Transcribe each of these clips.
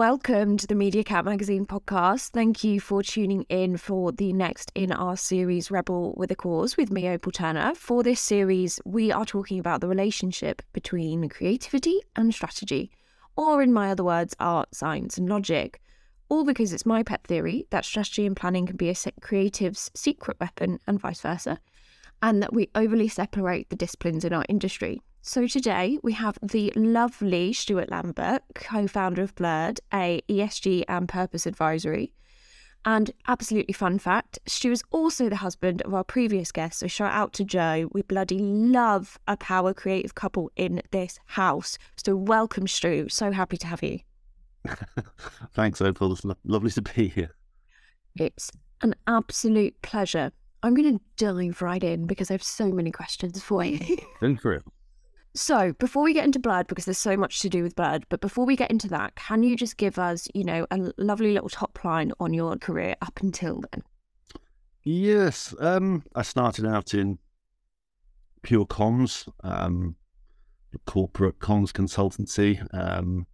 Welcome to the Media Cat Magazine podcast. Thank you for tuning in for the next in our series, Rebel with a Cause, with me, Opal Turner. For this series, we are talking about the relationship between creativity and strategy, or in my other words, art, science, and logic. All because it's my pet theory that strategy and planning can be a creative's secret weapon and vice versa, and that we overly separate the disciplines in our industry. So today we have the lovely Stuart Lambert, co-founder of Blurred, a ESG and purpose advisory. And absolutely fun fact, Stu is also the husband of our previous guest. So shout out to Joe. We bloody love a power creative couple in this house. So welcome, Stu. So happy to have you. Thanks, Opal. It's lo- lovely to be here. It's an absolute pleasure. I'm going to dive right in because I have so many questions for you. For it. So, before we get into Blurred, because there's so much to do with Blurred, but before we get into that, can you just give us, you know, a lovely little top line on your career up until then? Yes. Um, I started out in pure comms, um, corporate comms consultancy. Um,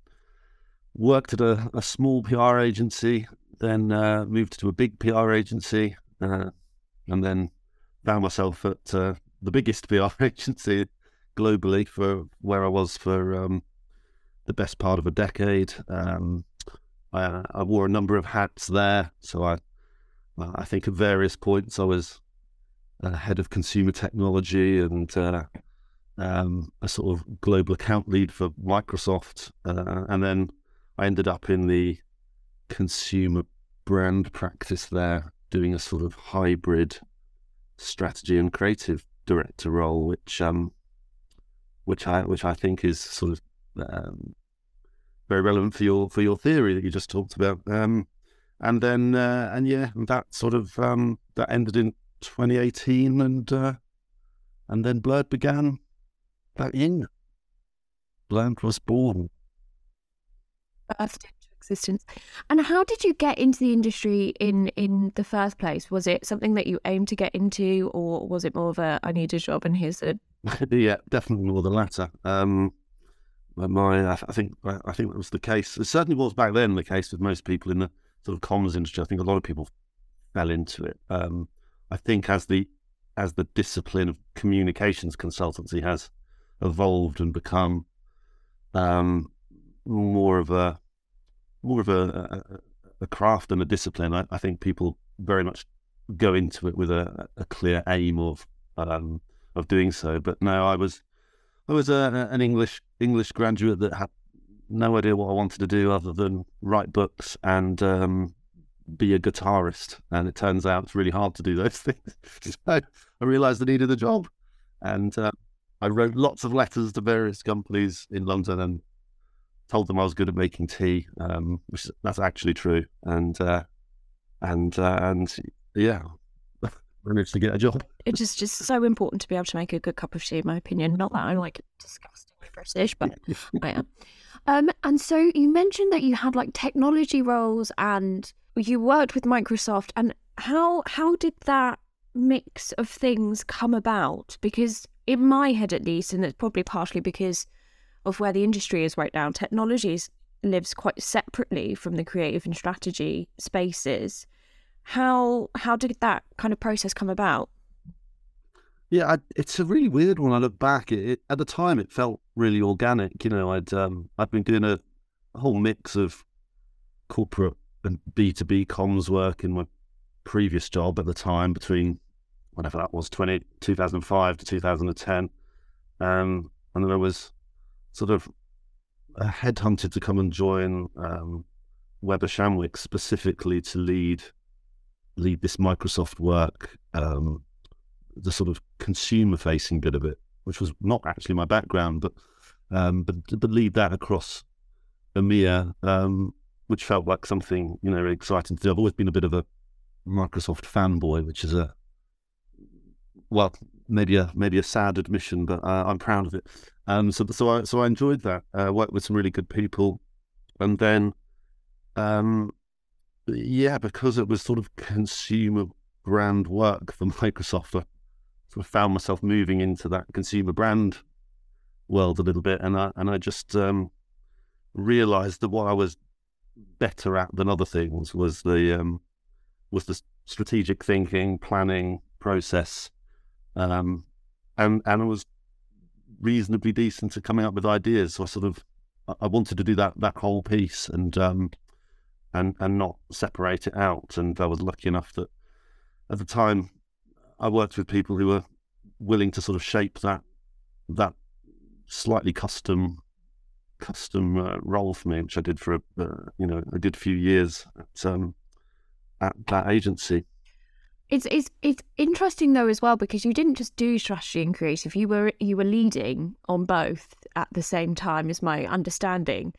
worked at a, a, small PR agency, then uh, moved to a big PR agency, uh, and then found myself at uh, the biggest PR agency globally for where I was for um, the best part of a decade. Um, I, I, wore a number of hats there, so I I think at various points I was head of consumer technology and uh, um, a sort of global account lead for Microsoft, uh, and then I ended up in the consumer brand practice there, doing a sort of hybrid strategy and creative director role, which um, which I which I think is sort of um, very relevant for your for your theory that you just talked about. Um, and then uh, and yeah, that sort of um, that ended in 2018, and uh, and then Blurred began that year. Blurred was born. Birthed into existence. And how did you get into the industry in in the first place? Was it something that you aimed to get into, or was it more of a I need a job and here's a yeah, definitely more the latter. Um, my, I think, I think that was the case. It certainly was back then the case with most people in the sort of comms industry. I think a lot of people fell into it. Um, I think as the as the discipline of communications consultancy has evolved and become um, more of a more of a, a, a craft and a discipline, I, I, think people very much go into it with a, a clear aim of um, of doing so. But no, I was I was a, an English English graduate that had no idea what I wanted to do other than write books and um, be a guitarist. And it turns out it's really hard to do those things. so I realised I needed a job, and uh, I wrote lots of letters to various companies in London and told them I was good at making tea, um, which that's actually true. And uh, and uh, and yeah, managed to get a job. It's just just so important to be able to make a good cup of tea, in my opinion. Not that I'm like disgustingly British, but I am. Um, and so you mentioned that you had like technology roles and you worked with Microsoft. And how how did that mix of things come about? Because in my head, at least, and it's probably partially because of where the industry is right now, technologies lives quite separately from the creative and strategy spaces. How how did that kind of process come about? Yeah, I, it's a really weird one. I look back, it, it, at the time it felt really organic. You know, I'd um, I'd been doing a, a whole mix of corporate and B two B comms work in my previous job at the time between whatever that was 20, 2005 to 2010 um, and then I was sort of headhunted to come and join um, Weber Shandwick specifically to lead lead this Microsoft work, um, the sort of consumer facing bit of it, which was not actually my background, but um, but but lead that across EMEA, um, which felt like something you know exciting to do. I've always been a bit of a Microsoft fanboy, which is a well maybe a maybe a sad admission, but uh, I'm proud of it. Um, so so I so I enjoyed that. Uh, worked with some really good people, and then um, yeah, because it was sort of consumer brand work for Microsoft, I sort of found myself moving into that consumer brand world a little bit, and I and I just um, realized that what I was better at than other things was the um, was the strategic thinking, planning process, um, and and I was reasonably decent at coming up with ideas. So I sort of I wanted to do that that whole piece and um, and and not separate it out. And I was lucky enough that at the time I worked with people who were willing to sort of shape that that slightly custom custom uh, role for me, which I did for a uh, you know I did a few years at um, at that agency. It's it's it's interesting though as well because you didn't just do strategy and creative. You were you were leading on both at the same time, is my understanding.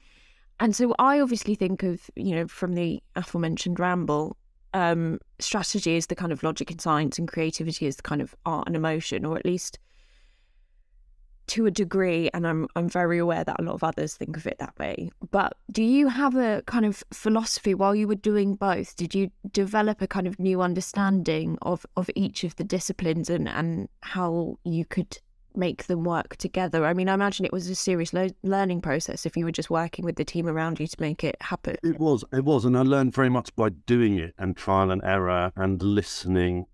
And so I obviously think of you know from the aforementioned ramble, um, strategy is the kind of logic and science, and creativity is the kind of art and emotion, or at least to a degree, and I'm I'm very aware that a lot of others think of it that way. But do you have a kind of philosophy while you were doing both? Did you develop a kind of new understanding of of each of the disciplines and and how you could make them work together? I mean, I imagine it was a serious lo- learning process if you were just working with the team around you to make it happen. It was, it was, and I learned very much by doing it and trial and error and listening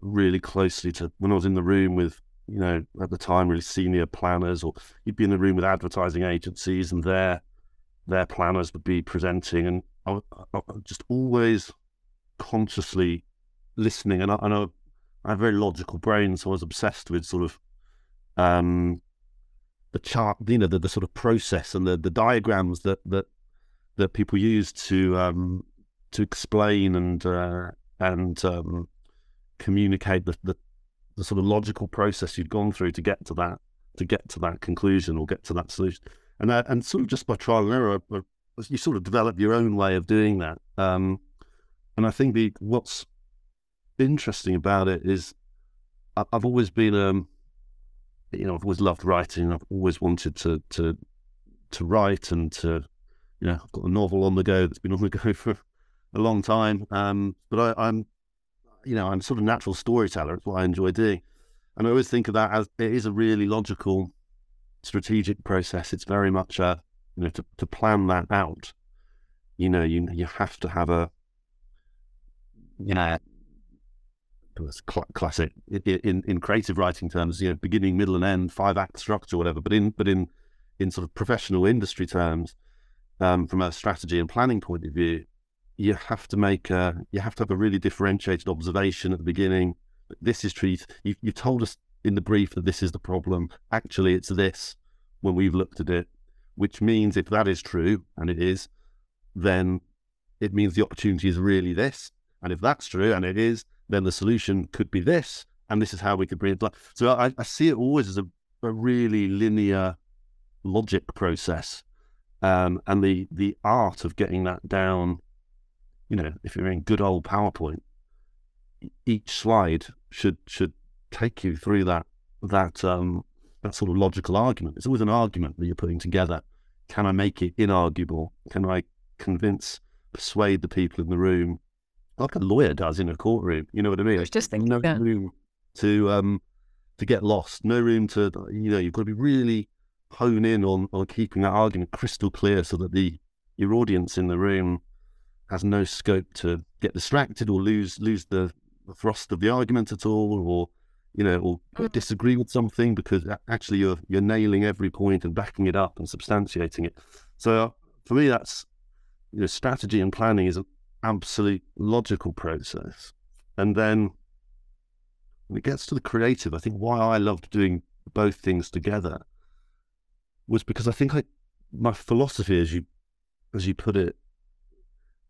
really closely to when I was in the room with you know, at the time, really senior planners, or you'd be in the room with advertising agencies, and their their planners would be presenting, and I, I, I just always consciously listening. And I, I know I have a very logical brain, so I was obsessed with sort of um, the chart, you know, the, the sort of process and the the diagrams that that that people use to um, to explain and uh, and um, communicate the, the the sort of logical process you'd gone through to get to that to get to that conclusion or get to that solution. And uh, and sort of just by trial and error, uh, you sort of develop your own way of doing that. Um, and I think the what's interesting about it is I've always been um, you know I've always loved writing. I've always wanted to to to write and to you know I've got a novel on the go that's been on the go for a long time. Um, but I, I'm you know, I'm sort of natural storyteller. It's what I enjoy doing. And I always think of that as it is a really logical, strategic process. It's very much a, you know, to, to plan that out. You know, you you have to have a, you know, cl- classic in in creative writing terms. You know, beginning, middle, and end, five act structure, whatever. But in but in in sort of professional industry terms, um, from a strategy and planning point of view, you have to make a, you have to have a really differentiated observation at the beginning. This is true. You, you told us in the brief that this is the problem. Actually, it's this when we've looked at it, which means if that is true, and it is, then it means the opportunity is really this. And if that's true, and it is, then the solution could be this. And this is how we could bring it. To life. So I, I see it always as a, a really linear logic process. Um, and the the art of getting that down you know, if you're in good old PowerPoint, each slide should should take you through that that um that sort of logical argument. It's always an argument that you're putting together. Can I make it inarguable? Can I convince, persuade the people in the room, like a lawyer does in a courtroom? You know what I mean? I was just thinking, no yeah. room to um to get lost. No room to you know. You've got to be really hone in on on keeping that argument crystal clear, so that the your audience in the room has no scope to get distracted or lose lose the, the thrust of the argument at all, or you know, or, mm. disagree with something because actually you're you're nailing every point and backing it up and substantiating it. So for me, that's you know, strategy and planning is an absolute logical process, and then when it gets to the creative, I think why I loved doing both things together was because I think I my philosophy, as you as you put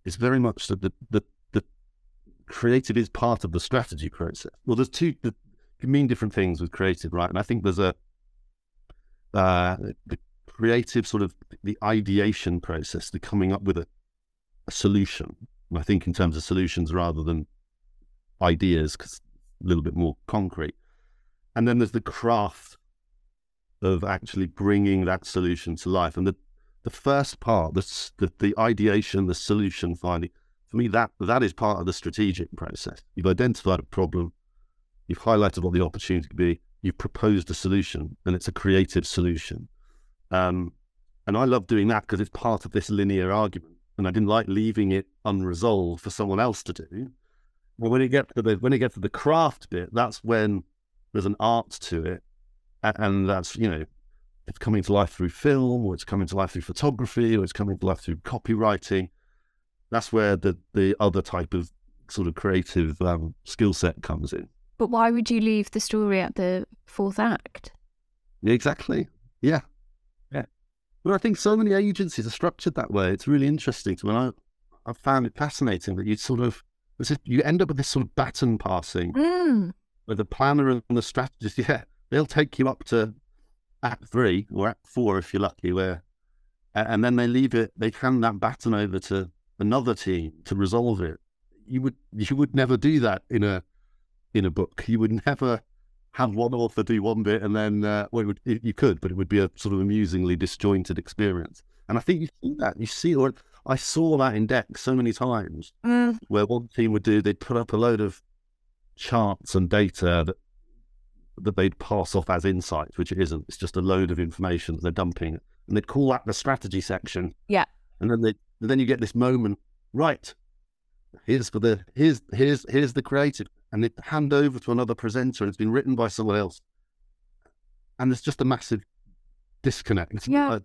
it's very much that the, the, the creative is part of the strategy process. Well, there's two, the, can mean different things with creative, right? And I think there's a, uh, the creative sort of the ideation process, the coming up with a, a solution. And I think in terms of solutions rather than ideas, because a little bit more concrete. And then there's the craft of actually bringing that solution to life. And the, the first part, the, the, the ideation, the solution finding, for me, that that is part of the strategic process. You've identified a problem, you've highlighted what the opportunity could be, you've proposed a solution, and it's a creative solution. Um, and I love doing that because it's part of this linear argument. And I didn't like leaving it unresolved for someone else to do. Well, when it gets to the when it gets to the craft bit, that's when there's an art to it, and that's you know it's coming to life through film, or it's coming to life through photography, or it's coming to life through copywriting. That's where the the other type of sort of creative um, skill set comes in. But why would you leave the story at the fourth act? Exactly. Yeah. But I think so many agencies are structured that way. It's really interesting. When I I found it fascinating that you sort of you end up with this sort of baton passing mm. where the planner and the strategist, yeah, they'll take you up to act three or act four if you're lucky, where and then they leave it, they hand that baton over to another team to resolve it. You would you would never do that in a in a book. You would never have one author do one bit and then uh, well, would, you could, but it would be a sort of amusingly disjointed experience. And I think you see that you see, or I saw that in decks so many times, mm. where one team would do they'd put up a load of charts and data that that they'd pass off as insights, which it isn't. It's just a load of information that they're dumping, and they'd call that the strategy section. Yeah, and then they then you get this moment, right? Here's for the here's here's here's the creative, and they hand over to another presenter, and it's been written by someone else, and there's just a massive disconnect. Yeah.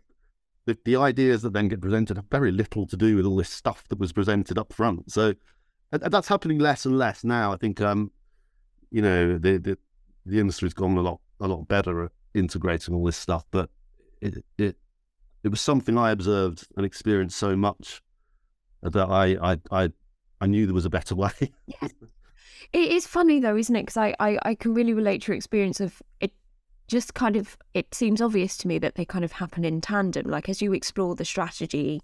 the, the ideas that then get presented have very little to do with all this stuff that was presented up front. So that's happening less and less now. I think, um, you know, the, the the industry's gone a lot a lot better at integrating all this stuff, but it it it was something I observed and experienced so much that I I I, I knew there was a better way. It is funny though, isn't it? Because I, I I can really relate to your experience of it. Just kind of, it seems obvious to me that they kind of happen in tandem. Like as you explore the strategy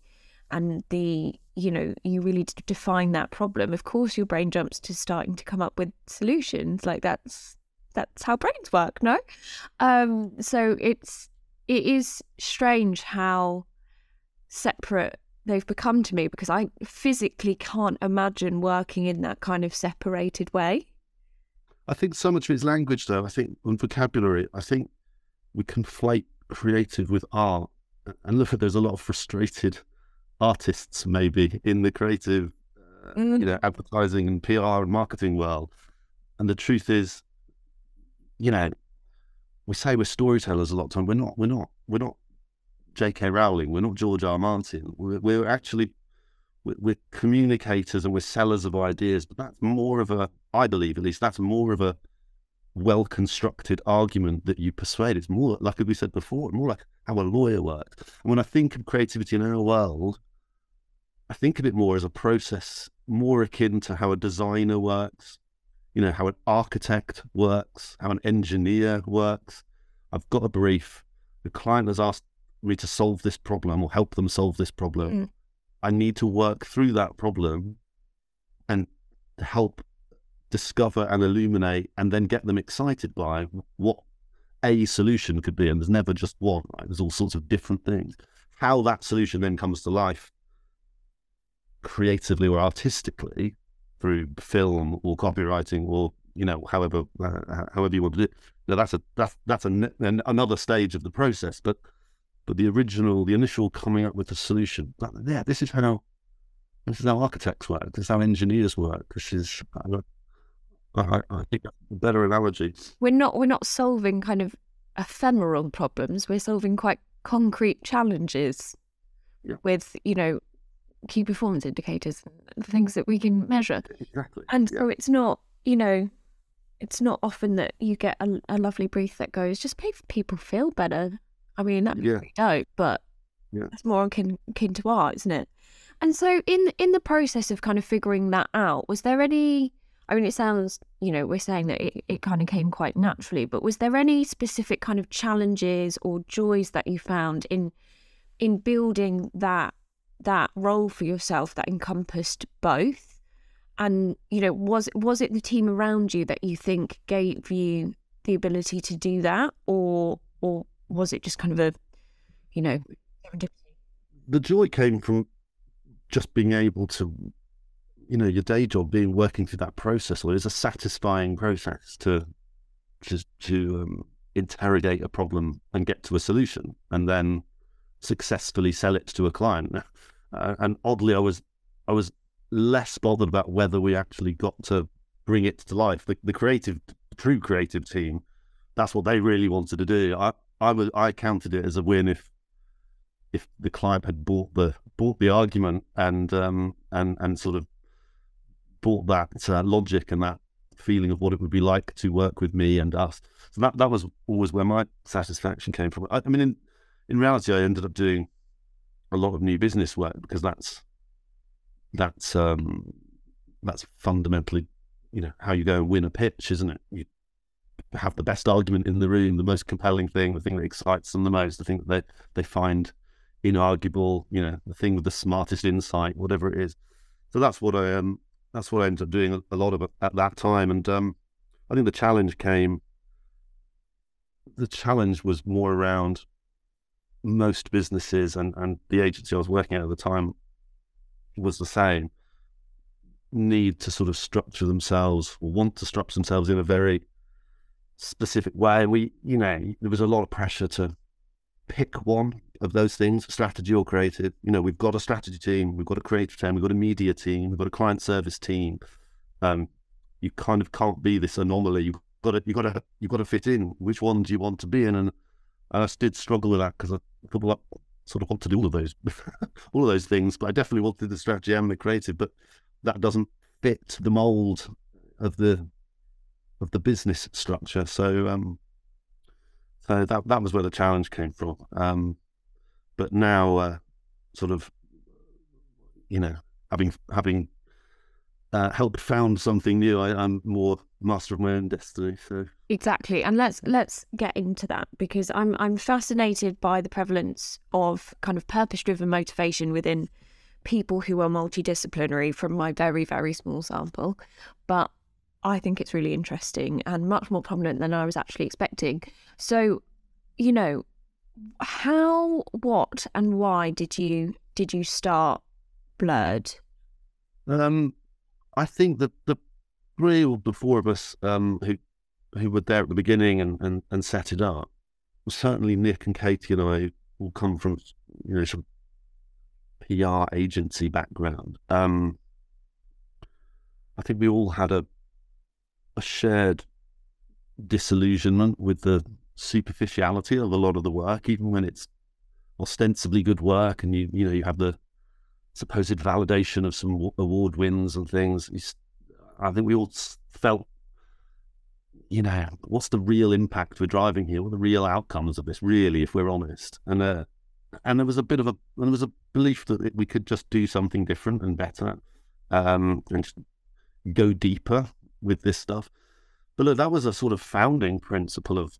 and the you know you really define that problem of course your brain jumps to starting to come up with solutions like that's that's how brains work, no? Um, so it's it is strange how separate they've become to me because I physically can't imagine working in that kind of separated way. I think so much of it's language, though. I think and vocabulary. I think we conflate creative with art, and look at there's a lot of frustrated artists maybe in the creative, uh, mm. you know, advertising and PR and marketing world. And the truth is, you know, we say we're storytellers a lot of time. We're not. We're not. We're not J.K. Rowling. We're not George R. Martin. We're, we're actually we're, we're, communicators and we're sellers of ideas. But that's more of a, I believe at least, that's more of a well constructed argument that you persuade. It's more like we said before, more like how a lawyer works. And when I think of creativity in our world, I think of it more as a process, more akin to how a designer works, you know, how an architect works, how an engineer works. I've got a brief. The client has asked me to solve this problem or help them solve this problem. Mm. I need to work through that problem and help discover and illuminate and then get them excited by what a solution could be. And there's never just one, right? There's all sorts of different things. How that solution then comes to life creatively or artistically through film or copywriting or you know however uh, however you want to do it. Now that's a that's that's a, an, another stage of the process, but but the original, the initial coming up with the solution. That, yeah, this is how this is how architects work. This is how engineers work. This is I, I think a better analogy. We're not we're not solving kind of ephemeral problems. We're solving quite concrete challenges yeah. with you know key performance indicators, the things that we can measure. Exactly. And yeah. so it's not, you know, it's not often that you get a, a lovely brief that goes, just make people feel better. I mean, that's yeah. dope, but yeah. it's more akin, akin to art, isn't it? And so, in in the process of kind of figuring that out, was there any? I mean, it sounds, you know, we're saying that it, it kind of came quite naturally, but was there any specific kind of challenges or joys that you found in in building that that role for yourself that encompassed both? And you know, was was it the team around you that you think gave you the ability to do that, or or was it just kind of a, you know, the joy came from just being able to, you know, your day job being working through that process. Well, it's a satisfying process to just to um, interrogate a problem and get to a solution, and then successfully sell it to a client. uh, and oddly, I was I was less bothered about whether we actually got to bring it to life. The, the creative, true creative team, that's what they really wanted to do. I I was I counted it as a win if if the client had bought the bought the argument and um and and sort of bought that uh, logic and that feeling of what it would be like to work with me and us. So that that was always where my satisfaction came from. I, I mean, in in reality, I ended up doing a lot of new business work because that's that's um that's fundamentally you know how you go and win a pitch, isn't it? You have the best argument in the room, the most compelling thing, the thing that excites them the most, the thing that they they find inarguable, you know, the thing with the smartest insight, whatever it is. So that's what I um that's what I ended up doing a, lot of at that time. And um, I think the challenge came. The challenge was more around most businesses and, and the agency I was working at at the time was the same. Need to sort of structure themselves or want to structure themselves in a very specific way. We, you know, there was a lot of pressure to pick one of those things, strategy or creative. You know, we've got a strategy team, we've got a creative team, we've got a media team, we've got a client service team. Um, you kind of can't be this anomaly. You've got to, you've got to, you've got to fit in. Which one do you want to be in? And I did struggle with that because I sort of want to do all of those, all of those things. But I definitely wanted the strategy and the creative, but that doesn't fit the mold of the of the business structure. So, um, so that that was where the challenge came from. Um, but now, uh, sort of, you know, having having uh, helped found something new, I, am more master of my own destiny. So exactly, and let's let's get into that because I'm I'm fascinated by the prevalence of kind of purpose driven motivation within people who are multidisciplinary from my very very small sample, but I think it's really interesting and much more prominent than I was actually expecting. So, you know, how, what, and why did you did you start Blurred? Um, I think that the three or the four of us um, who who were there at the beginning and, and, and set it up, certainly Nick and Katie and I all come from you know some PR agency background. Um, I think we all had a a shared disillusionment with the superficiality of a lot of the work, even when it's ostensibly good work, and you you know you have the supposed validation of some award wins and things. I think we all felt, you know, what's the real impact we're driving here? What are the real outcomes of this, really, if we're honest? And uh, and there was a bit of a there was a belief that we could just do something different and better, um, and go deeper with this stuff. But look, that was a sort of founding principle of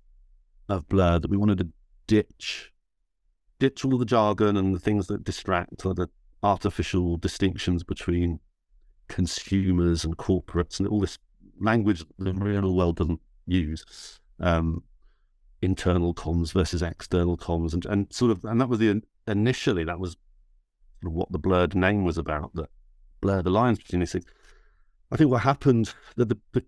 of Blur that we wanted to ditch ditch all the jargon and the things that distract or the artificial distinctions between consumers and corporates and all this language the real world doesn't use. Um, internal comms versus external comms and, and sort of and that was the initially that was what the blurred name was about that blur the lines between these things. I think what happened that the, the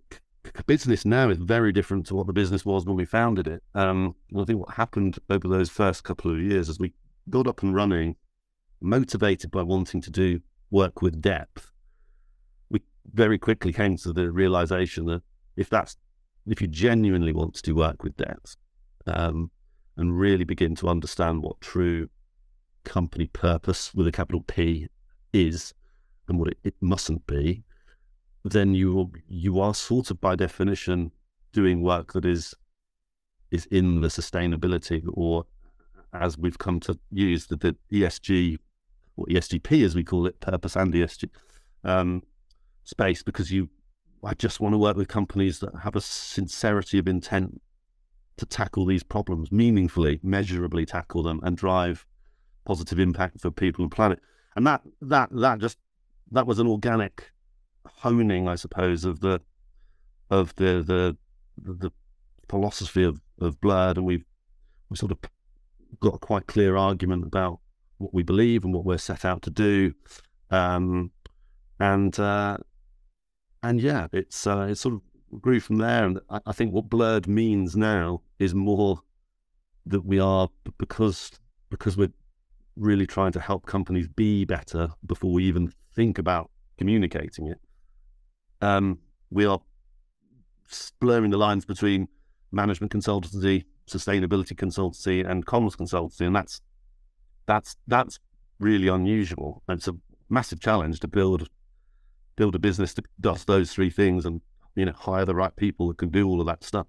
business now is very different to what the business was when we founded it. Um, I think what happened over those first couple of years as we got up and running, motivated by wanting to do work with depth, we very quickly came to the realization that if that's if you genuinely want to do work with depth um, and really begin to understand what true company purpose with a capital P is and what it, it mustn't be, then you you are sort of by definition doing work that is is in the sustainability or as we've come to use the, the ESG or ESGP as we call it, purpose and ESG um, space because you I just want to work with companies that have a sincerity of intent to tackle these problems meaningfully, measurably tackle them and drive positive impact for people and planet. And that that that just that was an organic honing, I suppose, of the of the the the philosophy of, of Blurred, and we've we sort of got a quite clear argument about what we believe and what we're set out to do, um, and uh, and yeah, it's uh, it sort of grew from there. And I, I think what Blurred means now is more that we are because because we're really trying to help companies be better before we even think about communicating it. Um, we are blurring the lines between management consultancy, sustainability consultancy, and comms consultancy, and that's that's that's really unusual. And it's a massive challenge to build build a business that does those three things and you know hire the right people that can do all of that stuff.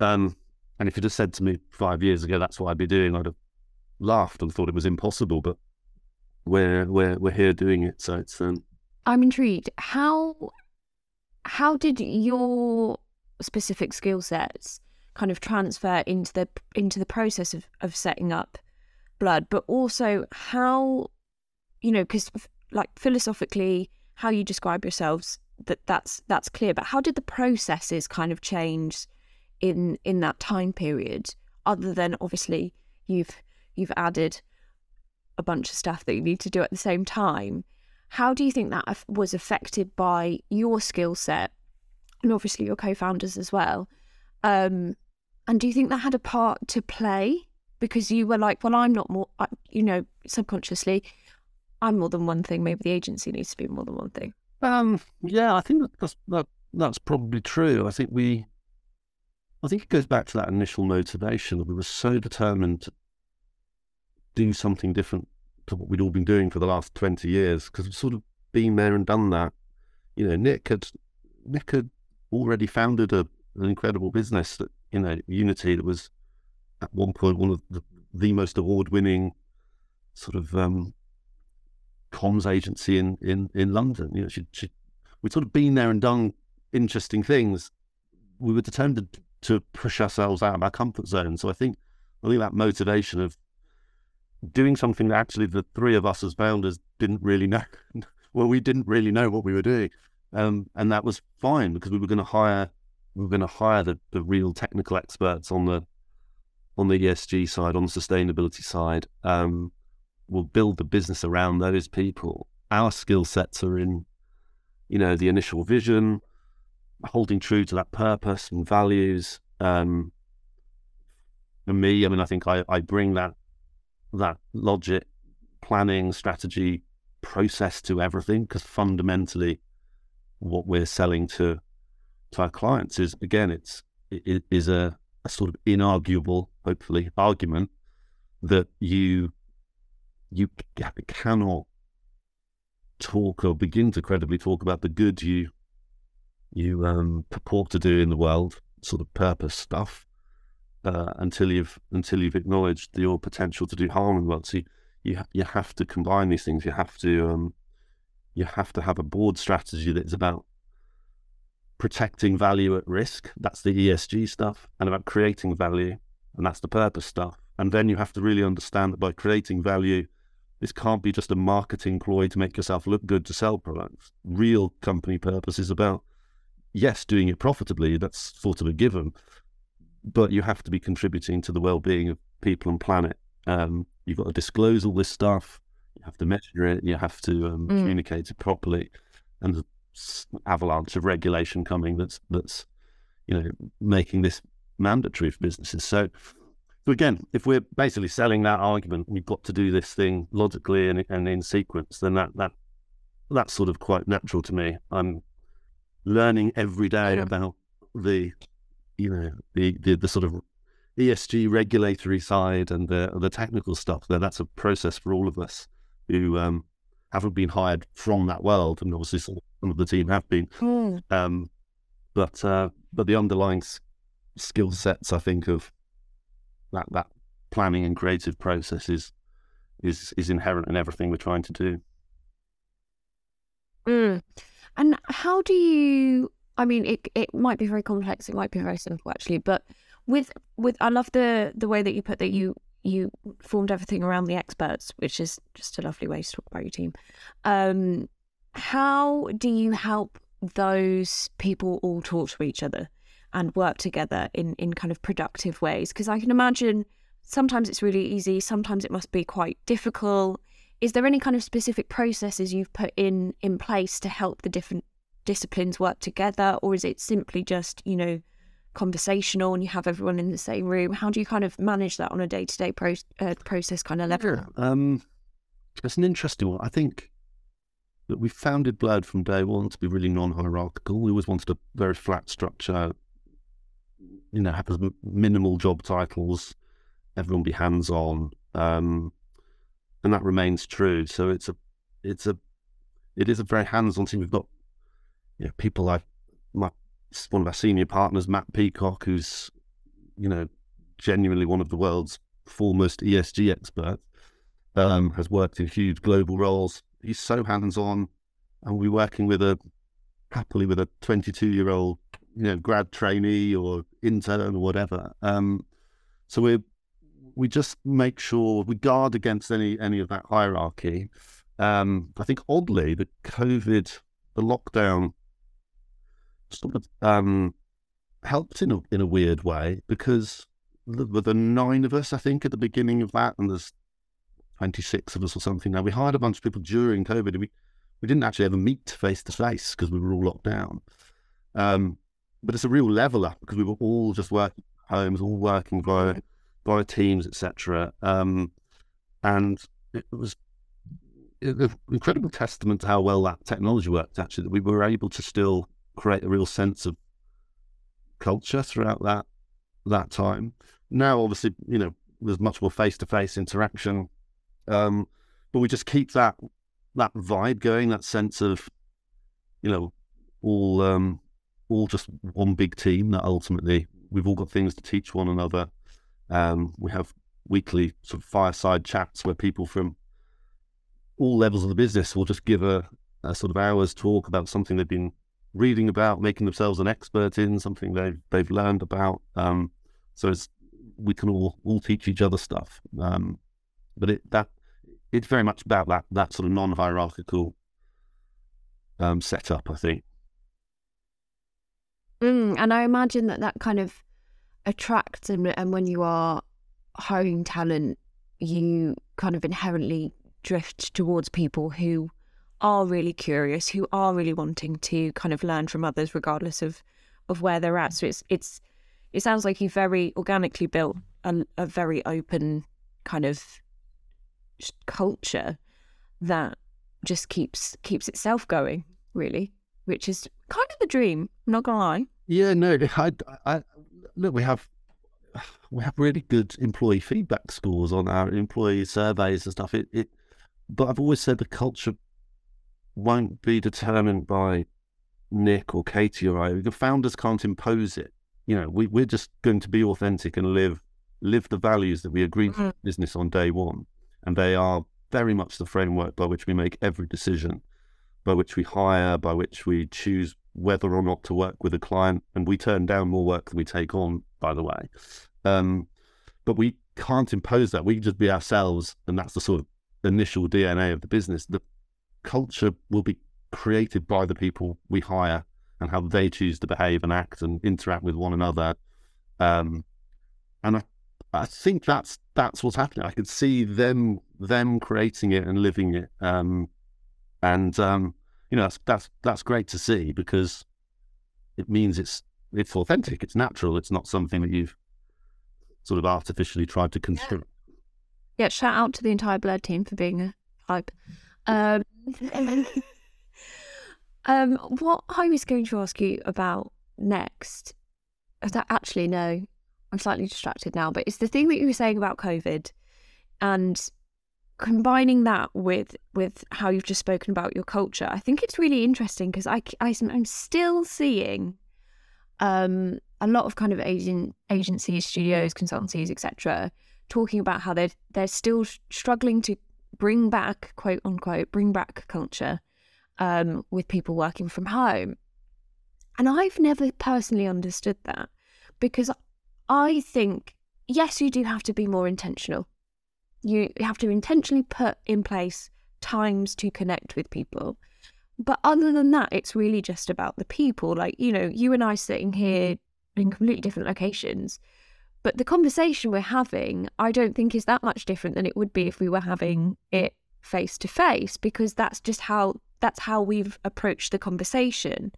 Um, and if you'd have said to me five years ago that's what I'd be doing, I'd have laughed and thought it was impossible. But we're we're we're here doing it, so it's. Um... I'm intrigued. How how did your specific skill sets kind of transfer into the into the process of of setting up Blurred, but also how you know because like philosophically how you describe yourselves that that's that's clear but how did the processes kind of change in in that time period other than obviously you've you've added a bunch of stuff that you need to do at the same time how do you think that was affected by your skill set and obviously your co-founders as well? Um, and do you think that had a part to play? Because you were like well i'm not more you know subconsciously i'm more than one thing. Maybe the agency needs to be more than one thing. Um, yeah, I think that's that, that's probably true. I think we, I think it goes back to that initial motivation that we were so determined to do something different to what we'd all been doing for the last twenty years because we've sort of been there and done that. You know, Nick had Nick had already founded a, an incredible business that you know Unity that was at one point one of the, the most award-winning sort of um, comms agency in in in London. You know, she, she we'd sort of been there and done interesting things. We were determined to push ourselves out of our comfort zone. So I think I think that motivation of doing something that actually the three of us as founders didn't really know. well, we didn't really know what we were doing, um, and that was fine because we were going to hire we were going to hire the, the real technical experts on the on the ESG side, on the sustainability side. Um, we'll build the business around those people. Our skill sets are in, you know, the initial vision, holding true to that purpose and values. Um, for me, I mean, I think I, I bring that that logic, planning, strategy, process to everything because fundamentally, what we're selling to to our clients is again, it's it is a, a sort of inarguable, hopefully, argument that you you cannot talk or begin to credibly talk about the good you you um, purport to do in the world, sort of purpose stuff, uh, until you've until you've acknowledged your potential to do harm in the world. So you you, you have to combine these things. You have to um, you have to have a board strategy that is about protecting value at risk. That's the ESG stuff, and about creating value, and that's the purpose stuff. And then you have to really understand that by creating value, this can't be just a marketing ploy to make yourself look good to sell products. Real company purpose is about, yes, doing it profitably, that's sort of a given, but you have to be contributing to the well being of people and planet. Um, you've got to disclose all this stuff, you have to measure it, you have to um, mm. communicate it properly. And the avalanche of regulation coming that's, that's, you know, making this mandatory for businesses. So, so again, if we're basically selling that argument, we've got to do this thing logically and, and in sequence, then that that that's sort of quite natural to me. I'm learning every day about the you know the, the the sort of ESG regulatory side and the the technical stuff. There, that's a process for all of us who um, haven't been hired from that world, and obviously some of the team have been. Mm. Um, but uh, but the underlying s- skill sets, I think, of that that planning and creative process is is is inherent in everything we're trying to do. Mm. And how do you? I mean, it it might be very complex. It might be very simple, actually. But with with, I love the the way that you put that you you formed everything around the experts, which is just a lovely way to talk about your team. Um, how do you help those people all talk to each other? and work together in in kind of productive ways because i can imagine sometimes it's really easy sometimes it must be quite difficult is there any kind of specific processes you've put in in place to help the different disciplines work together or is it simply just you know conversational and you have everyone in the same room. How do you kind of manage that on a day to day process kind of level? Um, it's an interesting one. I think that we founded Blurred from day one to be really non hierarchical. We always wanted a very flat structure, you know, have minimal job titles, everyone be hands on. Um, and that remains true. So it's a, it's a, it is a very hands on team. We've got, you know, people like my, one of our senior partners, Matt Peacock, who's, you know, genuinely one of the world's foremost ESG experts, um, has worked in huge global roles he's so hands on, and we're working with a happily with a 22 year old, you know, grad trainee or intern or whatever. Um, so we we just make sure we guard against any any of that hierarchy. Um, I think oddly, the COVID, the lockdown, sort of um, helped in a in a weird way because with the nine of us, I think, at the beginning of that, and there's 26 of us or something. Now, we hired a bunch of people during COVID. We, we didn't actually ever meet face to face because we were all locked down. Um, but it's a real level up because we were all just working homes, all working via, via teams, etc. Um, and it was an incredible testament to how well that technology worked, actually, that we were able to still create a real sense of culture throughout that that time. Now, obviously, you know, there's much more face to face interaction um, but we just keep that that vibe going, that sense of, you know, all um, all just one big team. That ultimately we've all got things to teach one another. Um, we have weekly sort of fireside chats where people from all levels of the business will just give a, a sort of hours talk about something they've been reading about, making themselves an expert in something they've they've learned about. Um, so it's we can all all teach each other stuff. Um, but it that it's very much about that that sort of non-hierarchical um, setup. I think. Mm, and I imagine that that kind of attracts and, and when you are hiring talent, you kind of inherently drift towards people who are really curious, who are really wanting to kind of learn from others, regardless of of where they're at. So it's it's it sounds like you very organically built a, a very open kind of culture that just keeps keeps itself going, really, which is kind of the dream. I'm not gonna lie. Yeah, no, I, I, look, we have we have really good employee feedback scores on our employee surveys and stuff. It, it, but I've always said the culture won't be determined by Nick or Katie or I. The founders can't impose it. You know, we, we're just going to be authentic and live live the values that we agreed mm-hmm. business on day one and they are very much the framework by which we make every decision, by which we hire, by which we choose whether or not to work with a client. And we turn down more work than we take on, by the way. Um, but we can't impose that. We can just be ourselves, and that's the sort of initial DNA of the business. The culture will be created by the people we hire and how they choose to behave and act and interact with one another. Um, and I I think that's that's what's happening. I could see them them creating it and living it, um, and um, you know that's that's that's great to see because it means it's it's authentic, it's natural, it's not something that you've sort of artificially tried to construct. Yeah, shout out to the entire Blurred team for being a hype. Um, um, what I was going to ask you about next, that actually no, I'm slightly distracted now, but it's the thing that you were saying about COVID and combining that with with how you've just spoken about your culture. I think it's really interesting because I, I am still seeing um, a lot of kind of agent agencies, studios, consultancies, etc., talking about how they're they're still struggling to bring back quote unquote bring back culture um, with people working from home. And I've never personally understood that because I think, yes, you do have to be more intentional. You have to intentionally put in place times to connect with people. But other than that, it's really just about the people. Like, you know, you and I sitting here in completely different locations. But the conversation we're having, I don't think is that much different than it would be if we were having it face to face, because that's just how that's how we've approached the conversation.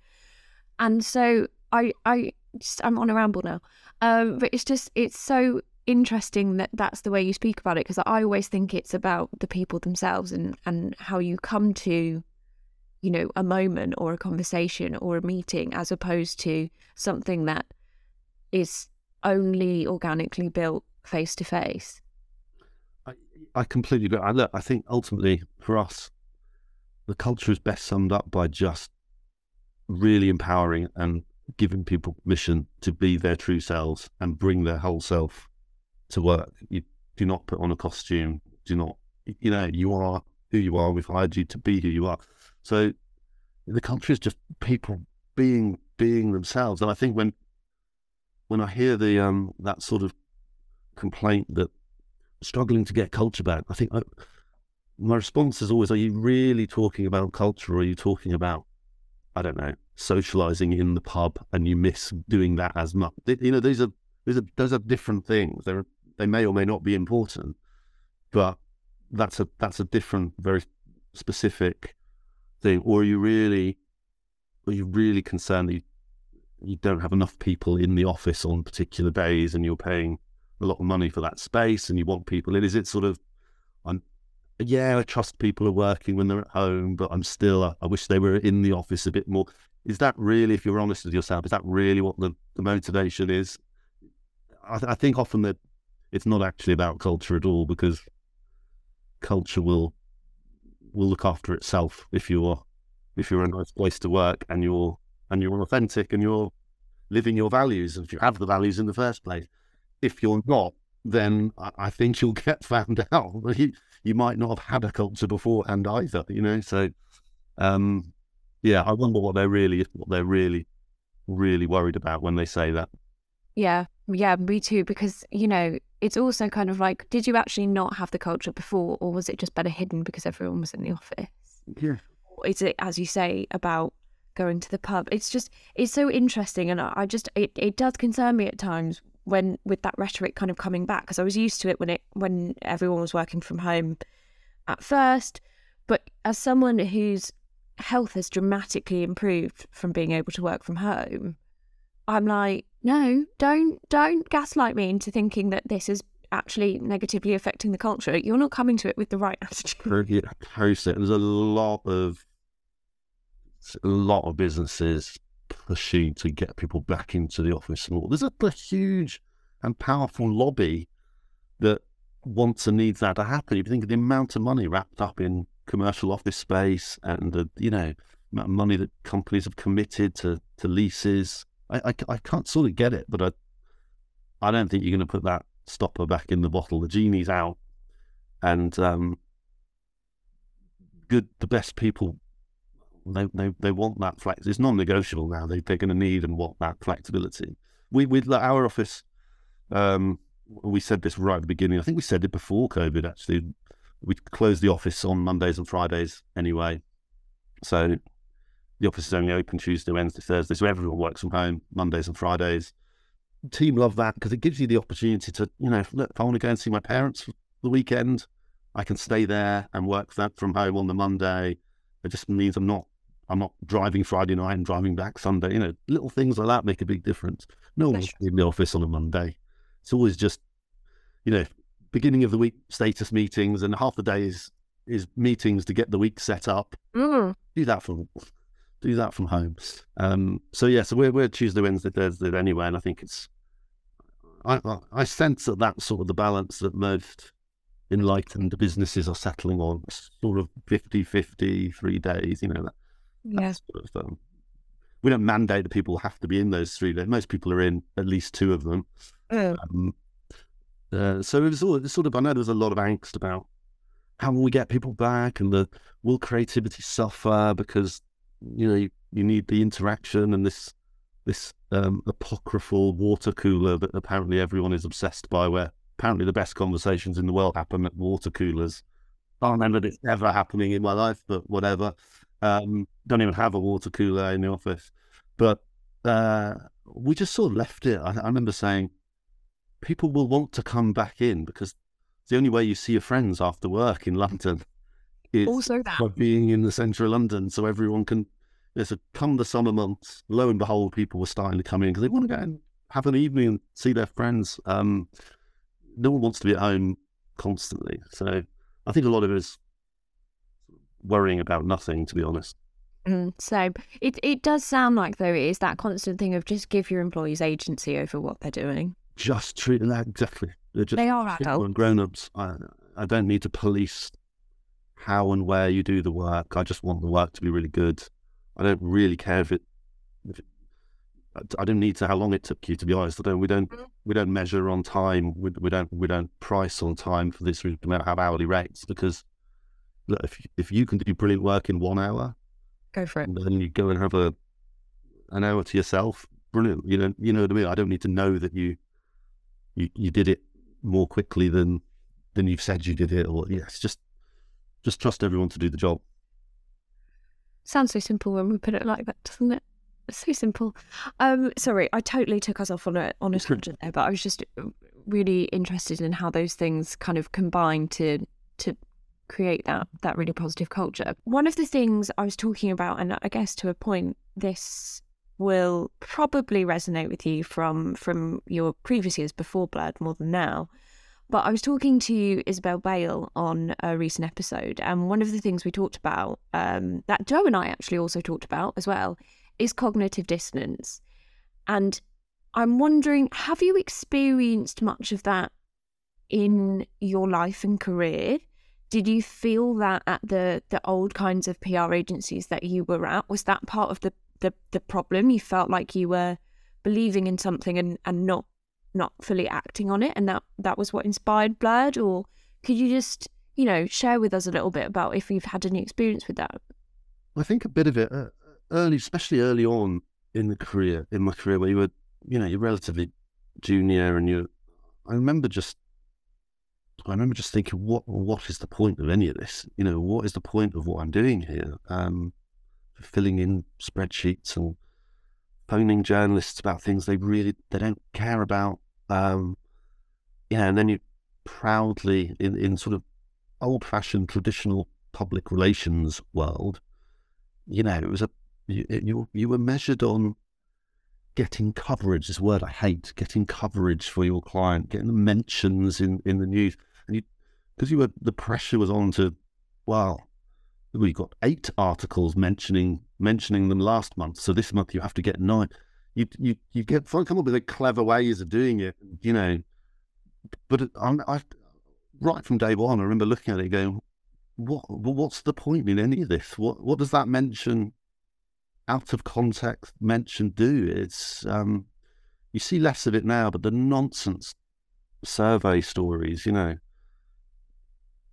And so I I just I'm on a ramble now. Um, but it's just it's so interesting that that's the way you speak about it because I always think it's about the people themselves and and how you come to you know a moment or a conversation or a meeting as opposed to something that is only organically built face to face. I completely agree. I look, I think ultimately for us, the culture is best summed up by just really empowering and giving people permission to be their true selves and bring their whole self to work. You do not put on a costume. Do not, you know, you are who you are. We've hired you to be who you are. So the culture is just people being being themselves. And I think when when I hear the um that sort of complaint that struggling to get culture back, I think I, my response is always: Are you really talking about culture, or are you talking about I don't know socializing in the pub, and you miss doing that as much? You know, these are these are those are different things. They're they may or may not be important, but that's a that's a different, very specific thing. Or are you really are you really concerned that you, you don't have enough people in the office on particular days and you're paying a lot of money for that space and you want people in? Is it sort of I'm yeah, I trust people are working when they're at home, but I'm still I wish they were in the office a bit more. Is that really, if you're honest with yourself, is that really what the, the motivation is? I, I think often that it's not actually about culture at all because culture will will look after itself if you're if you're a nice place to work and you're and you're authentic and you're living your values if you have the values in the first place. If you're not, then I think you'll get found out. You, you might not have had a culture beforehand either, you know. So, um, yeah, I wonder what they're really what they're really really worried about when they say that. Yeah, yeah, me too. Because you know, it's also kind of like, did you actually not have the culture before, or was it just better hidden because everyone was in the office? Yeah. Or is it, as you say, about going to the pub? It's just, it's so interesting, and I just, it, it does concern me at times when with that rhetoric kind of coming back because I was used to it when it when everyone was working from home at first, but as someone whose health has dramatically improved from being able to work from home, I'm like, no, don't don't gaslight me into thinking that this is actually negatively affecting the culture. You're not coming to it with the right attitude. Yeah, There's a lot of a lot of businesses pushing to get people back into the office more. There's a, a huge and powerful lobby that wants and needs that to happen. If you think of the amount of money wrapped up in commercial office space and the you know amount of money that companies have committed to to leases I, I, I can't sort of get it, but I, I don't think you're going to put that stopper back in the bottle. The genie's out, and um, good. The best people, they they, they want that flex. It's non-negotiable now. They they're going to need and want that flexibility. We with our office, um, we said this right at the beginning. I think we said it before COVID. Actually, we closed the office on Mondays and Fridays anyway. So the office is only open Tuesday, Wednesday, Thursday, so everyone works from home Mondays and Fridays. Team love that because it gives you the opportunity to, you know, look, if I want to go and see my parents for the weekend, I can stay there and work that from home on the Monday. It just means I'm not I'm not driving Friday night and driving back Sunday. You know, little things like that make a big difference. No one's in the office on a Monday. It's always just, you know, beginning of the week status meetings, and half the day is is meetings to get the week set up. Mm. Do that for do that from home. Um, so yeah, so we're we're Tuesday, Wednesday, Thursday anyway, and I think it's I I sense that that's sort of the balance that most enlightened businesses are settling on, sort of 50-50, three days. You know that. Yeah. Sort of, um, we don't mandate that people have to be in those three. Most people are in at least two of them. Oh. Um, uh, so it was all sort of. I know there was a lot of angst about how will we get people back, and the will creativity suffer because you know, you, you need the interaction and this this um, apocryphal water cooler that apparently everyone is obsessed by, where apparently the best conversations in the world happen at water coolers. I don't remember this ever happening in my life, but whatever. Um, don't even have a water cooler in the office. But uh, we just sort of left it. I, I remember saying, people will want to come back in because the only way you see your friends after work in London is also that by being in the centre of London, so everyone can There's a come the summer months, lo and behold, people were starting to come in because they want to go and have an evening and see their friends. Um, no one wants to be at home constantly. So I think a lot of it is worrying about nothing, to be honest. Mm, so it it does sound like though it is that constant thing of just give your employees agency over what they're doing. Just treat them exactly. They're just they are adults. grown ups. I I don't need to police how and where you do the work. I just want the work to be really good. I don't really care if it, if it I don't need to how long it took you to be honest. I don't. We don't. Mm. We don't measure on time. We, we don't. We don't price on time for this. We don't have hourly rates because look, if if you can do brilliant work in one hour, go for it. Then you go and have a an hour to yourself. Brilliant. You know. You know what I mean. I don't need to know that you you you did it more quickly than than you've said you did it. Or yes, just just trust everyone to do the job. Sounds so simple when we put it like that, doesn't it? It's so simple. Um, sorry, I totally took us off on a on a tangent there, but I was just really interested in how those things kind of combine to to create that that really positive culture. One of the things I was talking about, and I guess to a point, this will probably resonate with you from from your previous years before Blurred more than now. But I was talking to Isabel Bale on a recent episode, and one of the things we talked about, um, that Joe and I actually also talked about as well, is cognitive dissonance. And I'm wondering, have you experienced much of that in your life and career? Did you feel that at the the old kinds of PR agencies that you were at? Was that part of the the, the problem? You felt like you were believing in something and, and not not fully acting on it and that that was what inspired Blurred? Or could you just, you know, share with us a little bit about if you've had any experience with that? I think a bit of it. Uh, early, especially early on in the career, in my career, where you were, you know, you're relatively junior, and you, I remember just, I remember just thinking, what, what is the point of any of this? You know, what is the point of what I'm doing here? Um, filling in spreadsheets and phoning journalists about things they really they don't care about. Um, yeah, and then you proudly in in sort of old fashioned traditional public relations world, you know, it was a you, you, you were measured on getting coverage. This word I hate. Getting coverage for your client, getting the mentions in, in the news, and you because you were the pressure was on to, well, we got eight articles mentioning mentioning them last month, so this month you have to get nine. You you you get come up with clever ways of doing it, you know. But I, I right from day one, I remember looking at it going, what what's the point in any of this? What what does that mention out of context mention do. It's um, you see less of it now, but the nonsense survey stories, you know,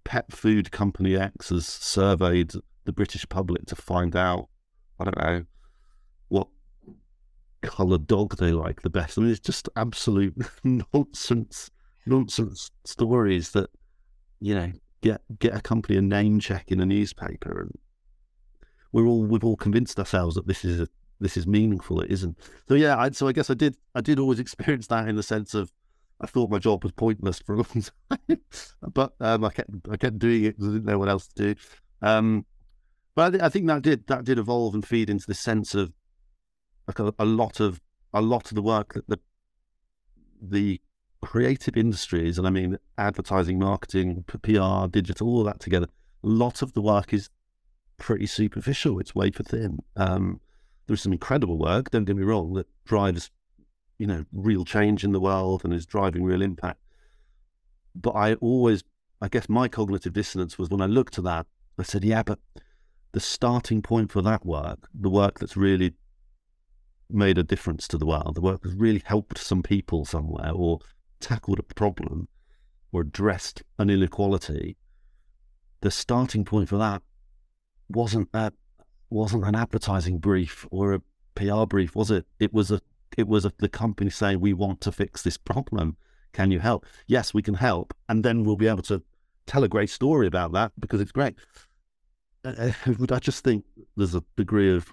pet food company X has surveyed the British public to find out, I don't know, what coloured dog they like the best. I mean, it's just absolute nonsense, nonsense stories that, you know, get get a company a name check in a newspaper and we're all we've all convinced ourselves that this is a, this is meaningful. It isn't. So yeah, I, so I guess I did I did always experience that in the sense of I thought my job was pointless for a long time, but um, I kept I kept doing it because I didn't know what else to do. Um, but I, th- I, think that did that did evolve and feed into the sense of like a, a lot of a lot of the work that the the creative industries, and I mean advertising, marketing, PR, digital, all that together. A lot of the work is pretty superficial. It's wafer thin. Um, there's some incredible work, don't get me wrong, that drives, you know, real change in the world and is driving real impact. But I always, I guess my cognitive dissonance was when I looked at that, I said, yeah, but the starting point for that work, the work that's really made a difference to the world, the work that's really helped some people somewhere or tackled a problem or addressed an inequality, the starting point for that wasn't that wasn't an advertising brief or a PR brief, was it? It was a it was the company saying we want to fix this problem. Can you help? Yes, we can help, and then we'll be able to tell a great story about that because it's great. Uh, uh I just think there's a degree of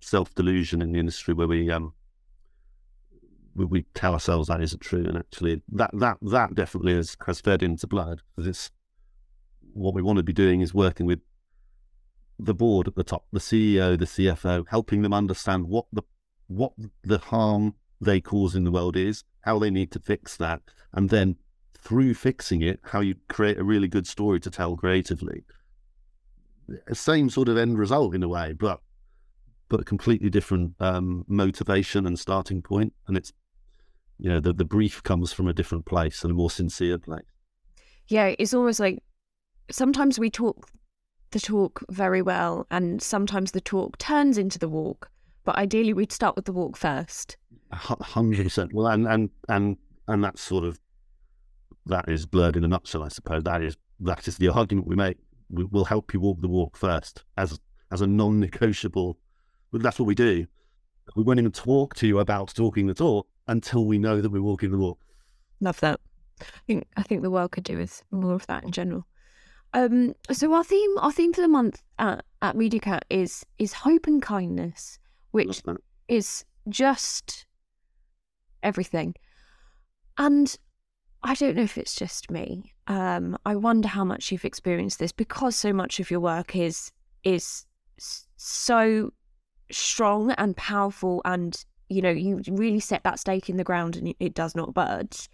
self delusion in the industry where we um we, tell ourselves that isn't true, and actually that that that definitely has has fed into Blurred. it's what we want to be doing is working with the board at the top, the CEO, the CFO, helping them understand what the what the harm they cause in the world is, how they need to fix that, and then through fixing it, how you create a really good story to tell creatively. Same sort of end result in a way, but but a completely different um, motivation and starting point, and it's you know the the brief comes from a different place and a more sincere place. Yeah, it's almost like sometimes we talk the talk very well, and sometimes the talk turns into the walk. But ideally, we'd start with the walk first. Hundred percent. Well, and and and and that's sort of that is blurred in a nutshell, I suppose. That is that is the argument we make. We, will help you walk the walk first as as a non-negotiable. That's what we do. We won't even talk to you about talking the talk until we know that we're walking the walk. Love that. I think I think the world could do with more of that in general. Um, so our theme our theme for the month at, at MediaCat is is hope and kindness, which is just everything. And I don't know if it's just me. Um, I wonder how much you've experienced this because so much of your work is is so strong and powerful, and you know you really set that stake in the ground, and it does not budge.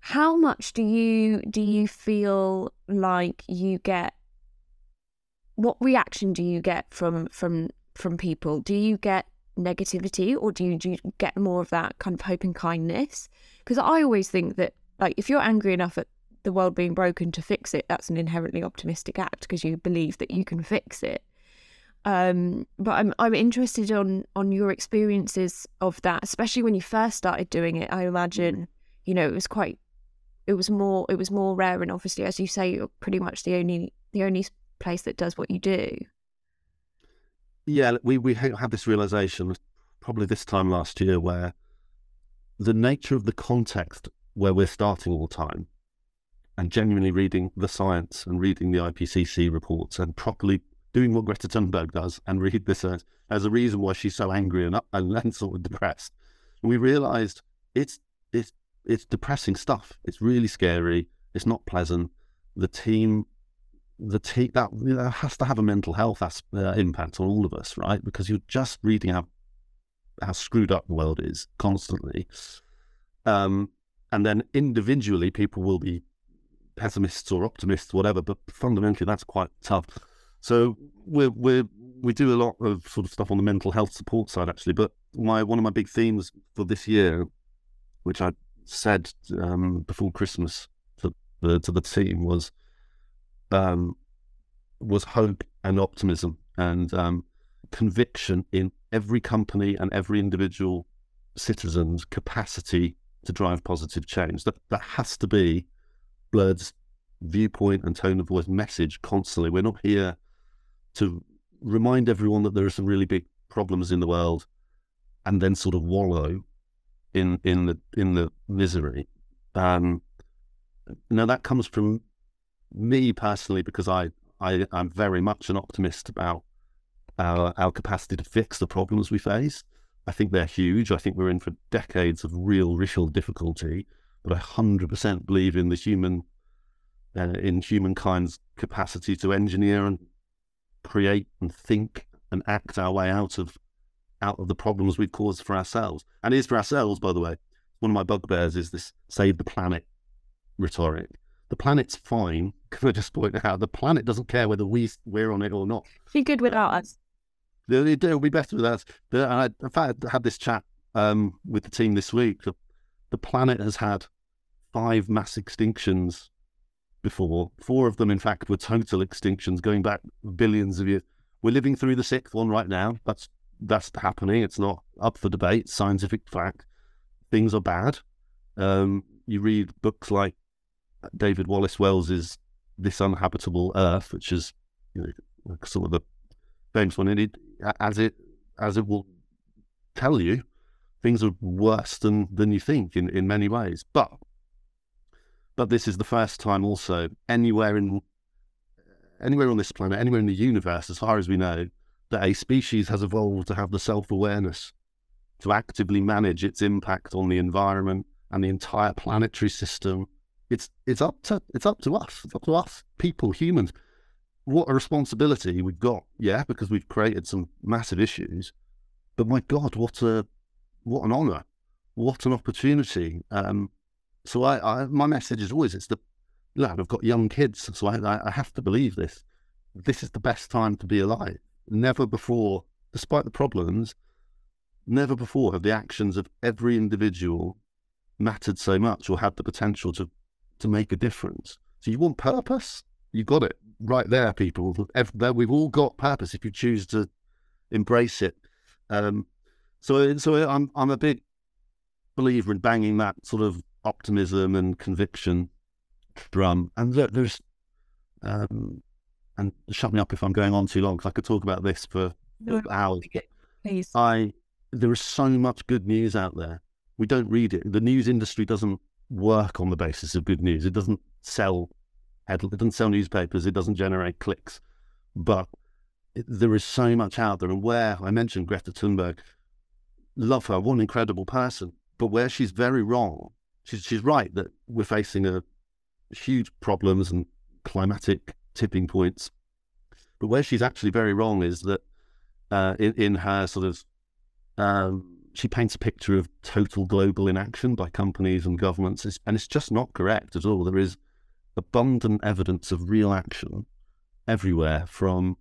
How much do you do you feel like you get? What reaction do you get from from from people? Do you get negativity, or do you, do you get more of that kind of hope and kindness? Because I always think that like, if you're angry enough at the world being broken to fix it, that's an inherently optimistic act because you believe that you can fix it. Um, but I'm I'm interested on on your experiences of that, especially when you first started doing it. I imagine, you know, it was quite, it was more it was more rare, and obviously, as you say, you're pretty much the only the only place that does what you do. Yeah, we we had this realization probably this time last year where the nature of the context where we're starting all the time and genuinely reading the science and reading the IPCC reports and properly doing what Greta Thunberg does and read this as, as a reason why she's so angry and, and, and sort of depressed. We realized it's, it's, it's depressing stuff. It's really scary. It's not pleasant. The team, the that you know, has to have a mental health as, uh, impact on all of us, right? Because you're just reading how, how screwed up the world is constantly. Um, and then individually people will be pessimists or optimists, whatever. But fundamentally, that's quite tough. So we we we do a lot of sort of stuff on the mental health support side, actually. But my one of my big themes for this year, which I said um, before Christmas to the to the team, was um, was hope and optimism and um, conviction in every company and every individual citizen's capacity to drive positive change. That that has to be Blurred's viewpoint and tone of voice message constantly. We're not here to remind everyone that there are some really big problems in the world and then sort of wallow in in the in the misery. Um, now that comes from me personally because I, I I'm very much an optimist about our our capacity to fix the problems we face. I think they're huge. I think we're in for decades of real, real difficulty. But I hundred percent believe in the human, uh, in humankind's capacity to engineer and create and think and act our way out of out of the problems we've caused for ourselves. And it is for ourselves, by the way. One of my bugbears is this save the planet rhetoric. The planet's fine. Can I just point out the planet doesn't care whether we we're on it or not. Be good without us. It will be better with us. I, in fact, I had this chat um, with the team this week. The, the planet has had five mass extinctions before. Four of them, in fact, were total extinctions going back billions of years. We're living through the sixth one right now. That's that's happening. It's not up for debate. Scientific fact. Things are bad. Um, you read books like David Wallace Wells's "This Unhabitable Earth," which is you know, some of the famous one. And it, as it as it will tell you, things are worse than than you think in in many ways. But but this is the first time also anywhere in anywhere on this planet, anywhere in the universe, as far as we know, that a species has evolved to have the self awareness to actively manage its impact on the environment and the entire planetary system. It's it's up to it's up to us. It's up to us, people, humans, what a responsibility we've got. Yeah, because we've created some massive issues. But my God, what a what an honour, what an opportunity. Um, so I, I, my message is always it's the lad. I've got young kids, so I, I have to believe this. This is the best time to be alive. Never before, despite the problems, never before have the actions of every individual mattered so much or had the potential to to make a difference. So you want purpose? You got it right there, people. We've all got purpose if you choose to embrace it. Um, so, so I'm I'm a big believer in banging that sort of optimism and conviction drum. And look, there's um, and shut me up if I'm going on too long because I could talk about this for no, hours. Please. I there is so much good news out there. We don't read it. The news industry doesn't work on the basis of good news. It doesn't sell it doesn't sell newspapers. It doesn't generate clicks. But it, there is so much out there. And where I mentioned Greta Thunberg, love her, one incredible person. But where she's very wrong, she's she's right that we're facing a huge problems and climatic tipping points. But where she's actually very wrong is that uh, in, in her sort of um, she paints a picture of total global inaction by companies and governments, and it's just not correct at all. There is abundant evidence of real action everywhere from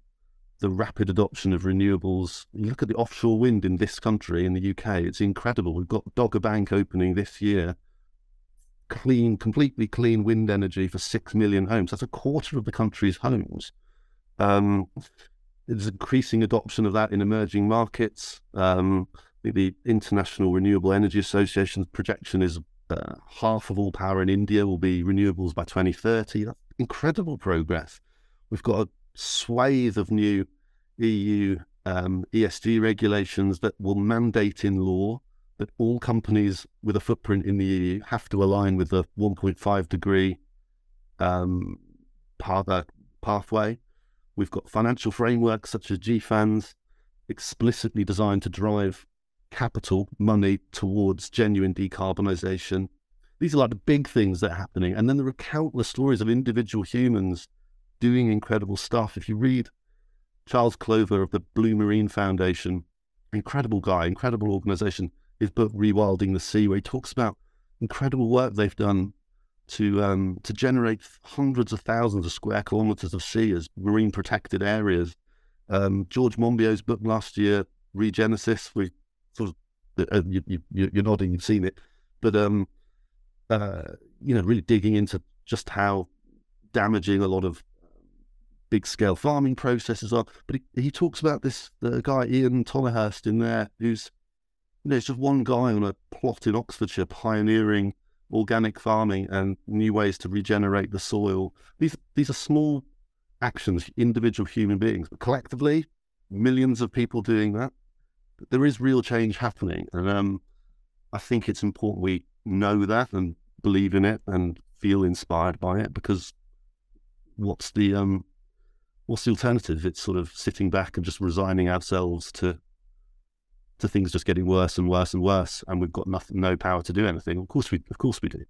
the rapid adoption of renewables. You look at the offshore wind in this country, in the UK, it's incredible. We've got Dogger Bank opening this year, clean, completely clean wind energy for six million homes. That's a quarter of the country's homes. Um, there's increasing adoption of that in emerging markets. Um, the International Renewable Energy Association's projection is uh, half of all power in India will be renewables by 2030. That's incredible progress. We've got a swathe of new EU um, ESG regulations that will mandate in law that all companies with a footprint in the EU have to align with the 1.5 degree um, path, uh, pathway. We've got financial frameworks such as GFANZ explicitly designed to drive capital, money towards genuine decarbonisation. These are like the big things that are happening. And then there are countless stories of individual humans doing incredible stuff. If you read Charles Clover of the Blue Marine Foundation, incredible guy, incredible organization, his book Rewilding the Sea, where he talks about incredible work they've done to um, to generate hundreds of thousands of square kilometers of sea as marine protected areas. Um, George Monbiot's book last year, Regenesis, we sort of uh, you, you, you're nodding, you've seen it, but um, uh, you know, really digging into just how damaging a lot of big scale farming processes are. But he, he talks about this the guy Ian Tolhurst in there, who's you know, it's just one guy on a plot in Oxfordshire pioneering organic farming and new ways to regenerate the soil. These these are small actions, individual human beings, but collectively, millions of people doing that there is real change happening, and um, I think it's important we know that and believe in it and feel inspired by it because what's the um, what's the alternative? It's sort of sitting back and just resigning ourselves to to things just getting worse and worse and worse, and we've got nothing, no power to do anything. Of course we, of course we do.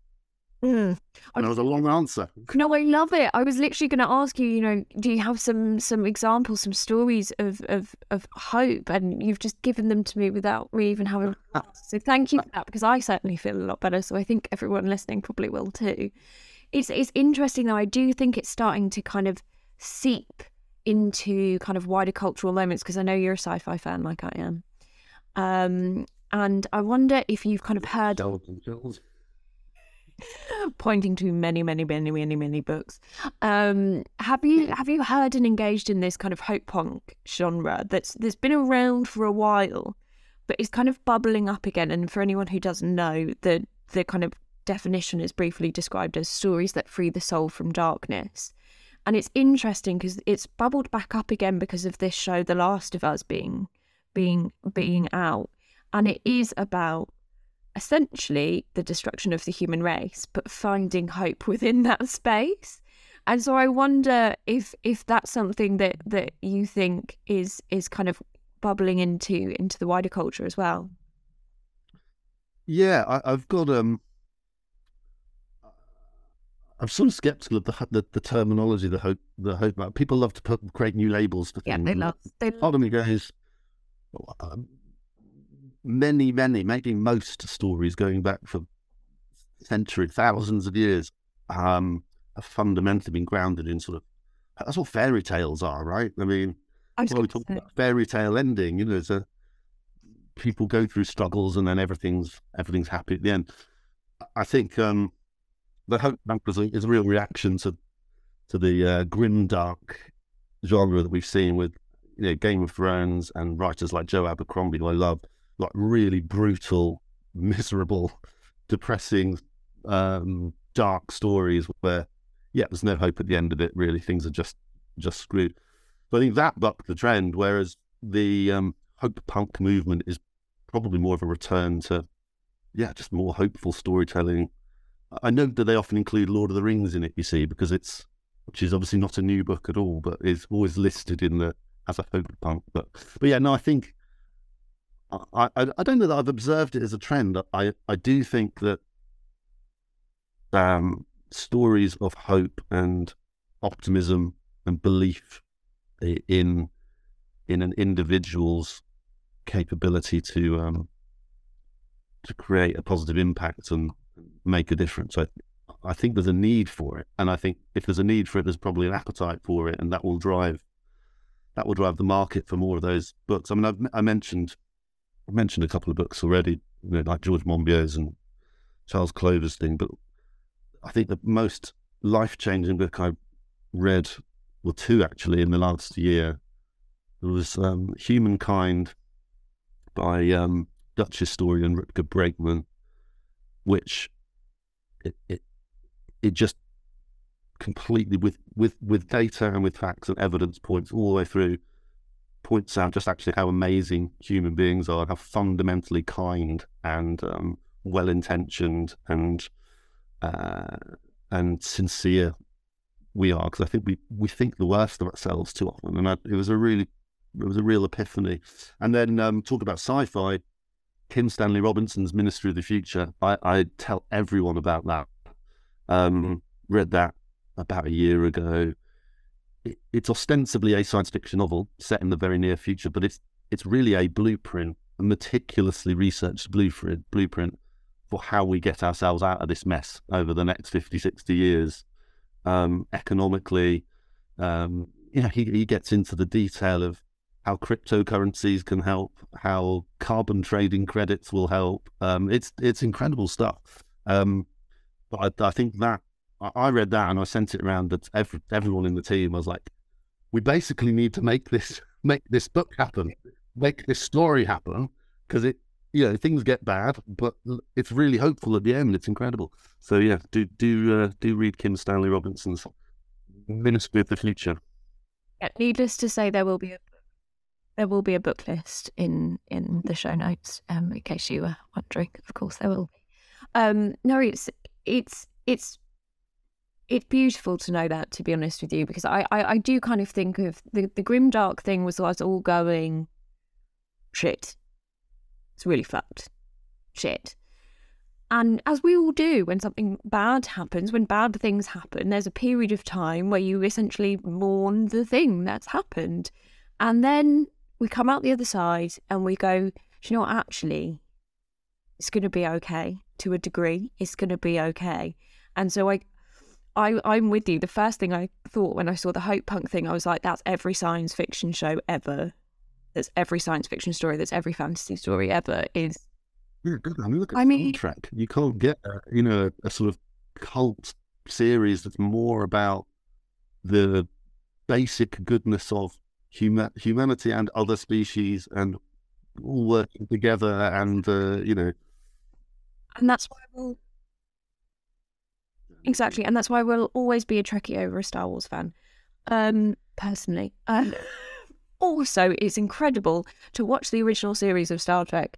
Mm. And that was a long answer. No, I love it. I was literally going to ask you. You know, do you have some some examples, some stories of of of hope? And you've just given them to me without me even having. so thank you for that because I certainly feel a lot better. So I think everyone listening probably will too. It's it's interesting though. I do think it's starting to kind of seep into kind of wider cultural moments because I know you're a sci-fi fan like I am. Um, and I wonder if you've kind of heard pointing to many, many, many, many, many books. Um, have you have you heard and engaged in this kind of hope punk genre that's that's been around for a while, but is kind of bubbling up again? And for anyone who doesn't know, the the kind of definition is briefly described as stories that free the soul from darkness. And it's interesting because it's bubbled back up again because of this show, The Last of Us, being being being out, and it is about essentially the destruction of the human race, but finding hope within that space. And so I wonder if if that's something that that you think is is kind of bubbling into into the wider culture as well. Yeah, I, have got um, I'm sort of skeptical of the the, the terminology, the hope, the hope. People love to put create new labels to Yeah, things. they love. They Part of me goes, um, many, many, maybe most stories going back for centuries, thousands of years, um, have fundamentally been grounded in sort of that's what fairy tales are, right? I mean, I well, we talk say, about fairy tale ending. You know, there's a people go through struggles and then everything's everything's happy at the end. I think um, the Hope Punk was a, is a real reaction to to the uh, grim dark genre that we've seen with you know Game of Thrones and writers like Joe Abercrombie, who I love, like really brutal, miserable, depressing, um, dark stories where yeah, there's no hope at the end of it. Really, things are just just screwed. But I think that bucked the trend, whereas the um, hope punk movement is probably more of a return to, yeah, just more hopeful storytelling. I know that they often include Lord of the Rings in it, you see, because it's, which is obviously not a new book at all, but is always listed in the as a hope punk. book. but yeah, no, I think I I, don't know that I've observed it as a trend. I I do think that um, stories of hope and optimism and belief in in an individual's capability to um, to create a positive impact and make a difference. I I think there's a need for it, and I think if there's a need for it, there's probably an appetite for it, and that will drive that will drive the market for more of those books. I mean, I've, I mentioned I mentioned a couple of books already, you know, like George Monbiot's and Charles Clover's thing, but I think the most life changing book I read, well, two actually in the last year, was um, Humankind by um, Dutch historian Rutger Bregman, which it, it it just completely with with with data and with facts and evidence points all the way through points out just actually how amazing human beings are, how fundamentally kind and um, well intentioned and uh, and sincere we are because I think we we think the worst of ourselves too often, and I, it was a really it was a real epiphany. And then um, talk about sci-fi. Kim Stanley Robinson's Ministry of the Future. I, I tell everyone about that. Um, read that about a year ago. It, it's ostensibly a science fiction novel set in the very near future, but it's it's really a blueprint, a meticulously researched blueprint blueprint for how we get ourselves out of this mess over the next 50, 60 years, um, economically. Um, you know, he, he gets into the detail of how cryptocurrencies can help, how carbon trading credits will help. Um, it's it's incredible stuff. Um, but I, I think that I, read that and I sent it around to every, everyone in the team. I was like, we basically need to make this make this book happen, make this story happen because it you know things get bad, but it's really hopeful at the end. It's incredible. So yeah, do do uh, do read Kim Stanley Robinson's Ministry of the Future. Yeah, needless to say, there will be a there will be a book list in in the show notes. Um, in case you were wondering, of course there will be. Um, no, it's it's it's it's beautiful to know that. To be honest with you, because I I, I do kind of think of the the grim dark thing was us all going shit. It's really fucked. Shit. And as we all do when something bad happens, when bad things happen, there's a period of time where you essentially mourn the thing that's happened. And then we come out the other side and we go, "Do you know what? Actually, it's going to be okay to a degree. It's going to be okay. And so I, I, I'm with you. The first thing I thought when I saw the Hope Punk thing, I was like, that's every science fiction show ever. That's every science fiction story. That's every fantasy story ever. Is Yeah, good. I mean, look at I mean- Star You can't get a, you know a sort of cult series that's more about the basic goodness of huma- humanity and other species and all working together and uh, you know and that's why we'll exactly, and that's why we'll always be a Trekkie over a Star Wars fan. Um, personally, um, also, it's incredible to watch the original series of Star Trek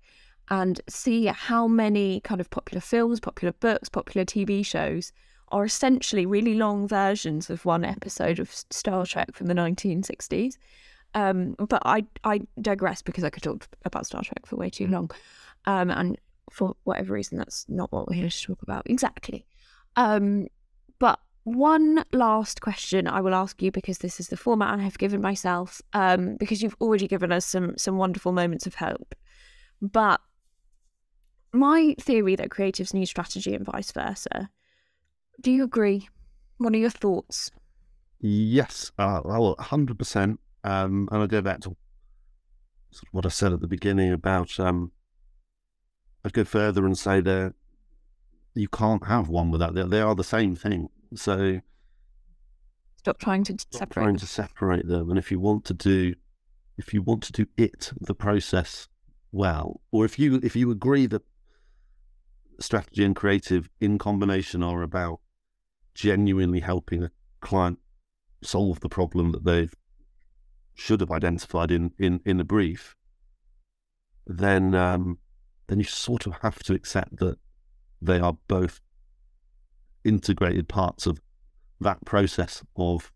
and see how many kind of popular films, popular books, popular TV shows are essentially really long versions of one episode of Star Trek from the 1960s. Um, but I I digress because I could talk about Star Trek for way too long, um, and for whatever reason that's not what we're here to talk about exactly. Um, but one last question I will ask you because this is the format I have given myself. Um, because you've already given us some some wonderful moments of hope, but my theory that creatives need strategy and vice versa. Do you agree? What are your thoughts? Yes, uh, well, hundred percent. Um, and I go back to what I said at the beginning about. Um, I'd go further and say that you can't have one without the They are the same thing. So stop trying to stop separate. Trying to separate them, and if you want to do, if you want to do it, the process well, or if you if you agree that strategy and creative in combination are about genuinely helping a client solve the problem that they should have identified in in in the brief, then um, then you sort of have to accept that they are both integrated parts of that process of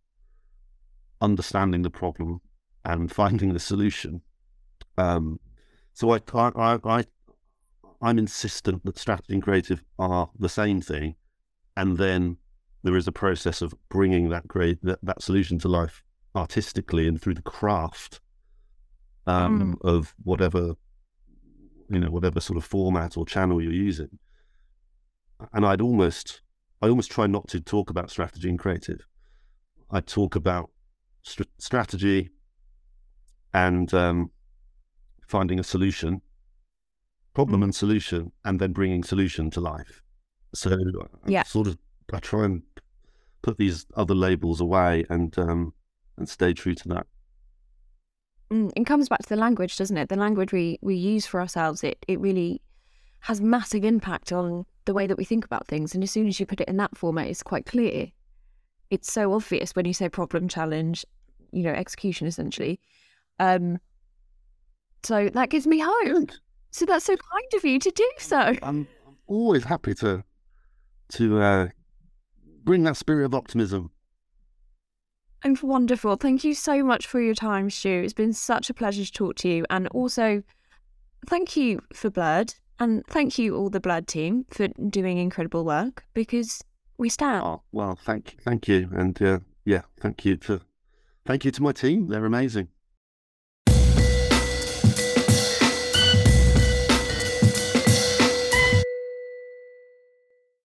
understanding the problem and finding the solution. Um, so I, I, I, I'm insistent that strategy and creative are the same thing, and then there is a process of bringing that great that, that solution to life artistically and through the craft um, mm. of whatever you know whatever sort of format or channel you're using. And I'd almost I almost try not to talk about strategy and creative. I talk about st- strategy and um, finding a solution, problem mm. and solution, and then bringing solution to life. So yeah. sort of I try and put these other labels away and um, and stay true to that. Mm, it comes back to the language, doesn't it? The language we, we use for ourselves, it, it really has massive impact on the way that we think about things. And as soon as you put it in that format, it's quite clear. It's so obvious when you say problem, challenge, you know, execution essentially. Um, so that gives me hope. So that's so kind of you to do so. I'm, I'm always happy to to uh, bring that spirit of optimism. And wonderful. Thank you so much for your time, Stu. It's been such a pleasure to talk to you. And also, thank you for Blurred. And thank you, all the Blurred team, for doing incredible work because we stand. Oh, well, thank, you. thank you. And uh, yeah, thank you to, thank you to my team. They're amazing.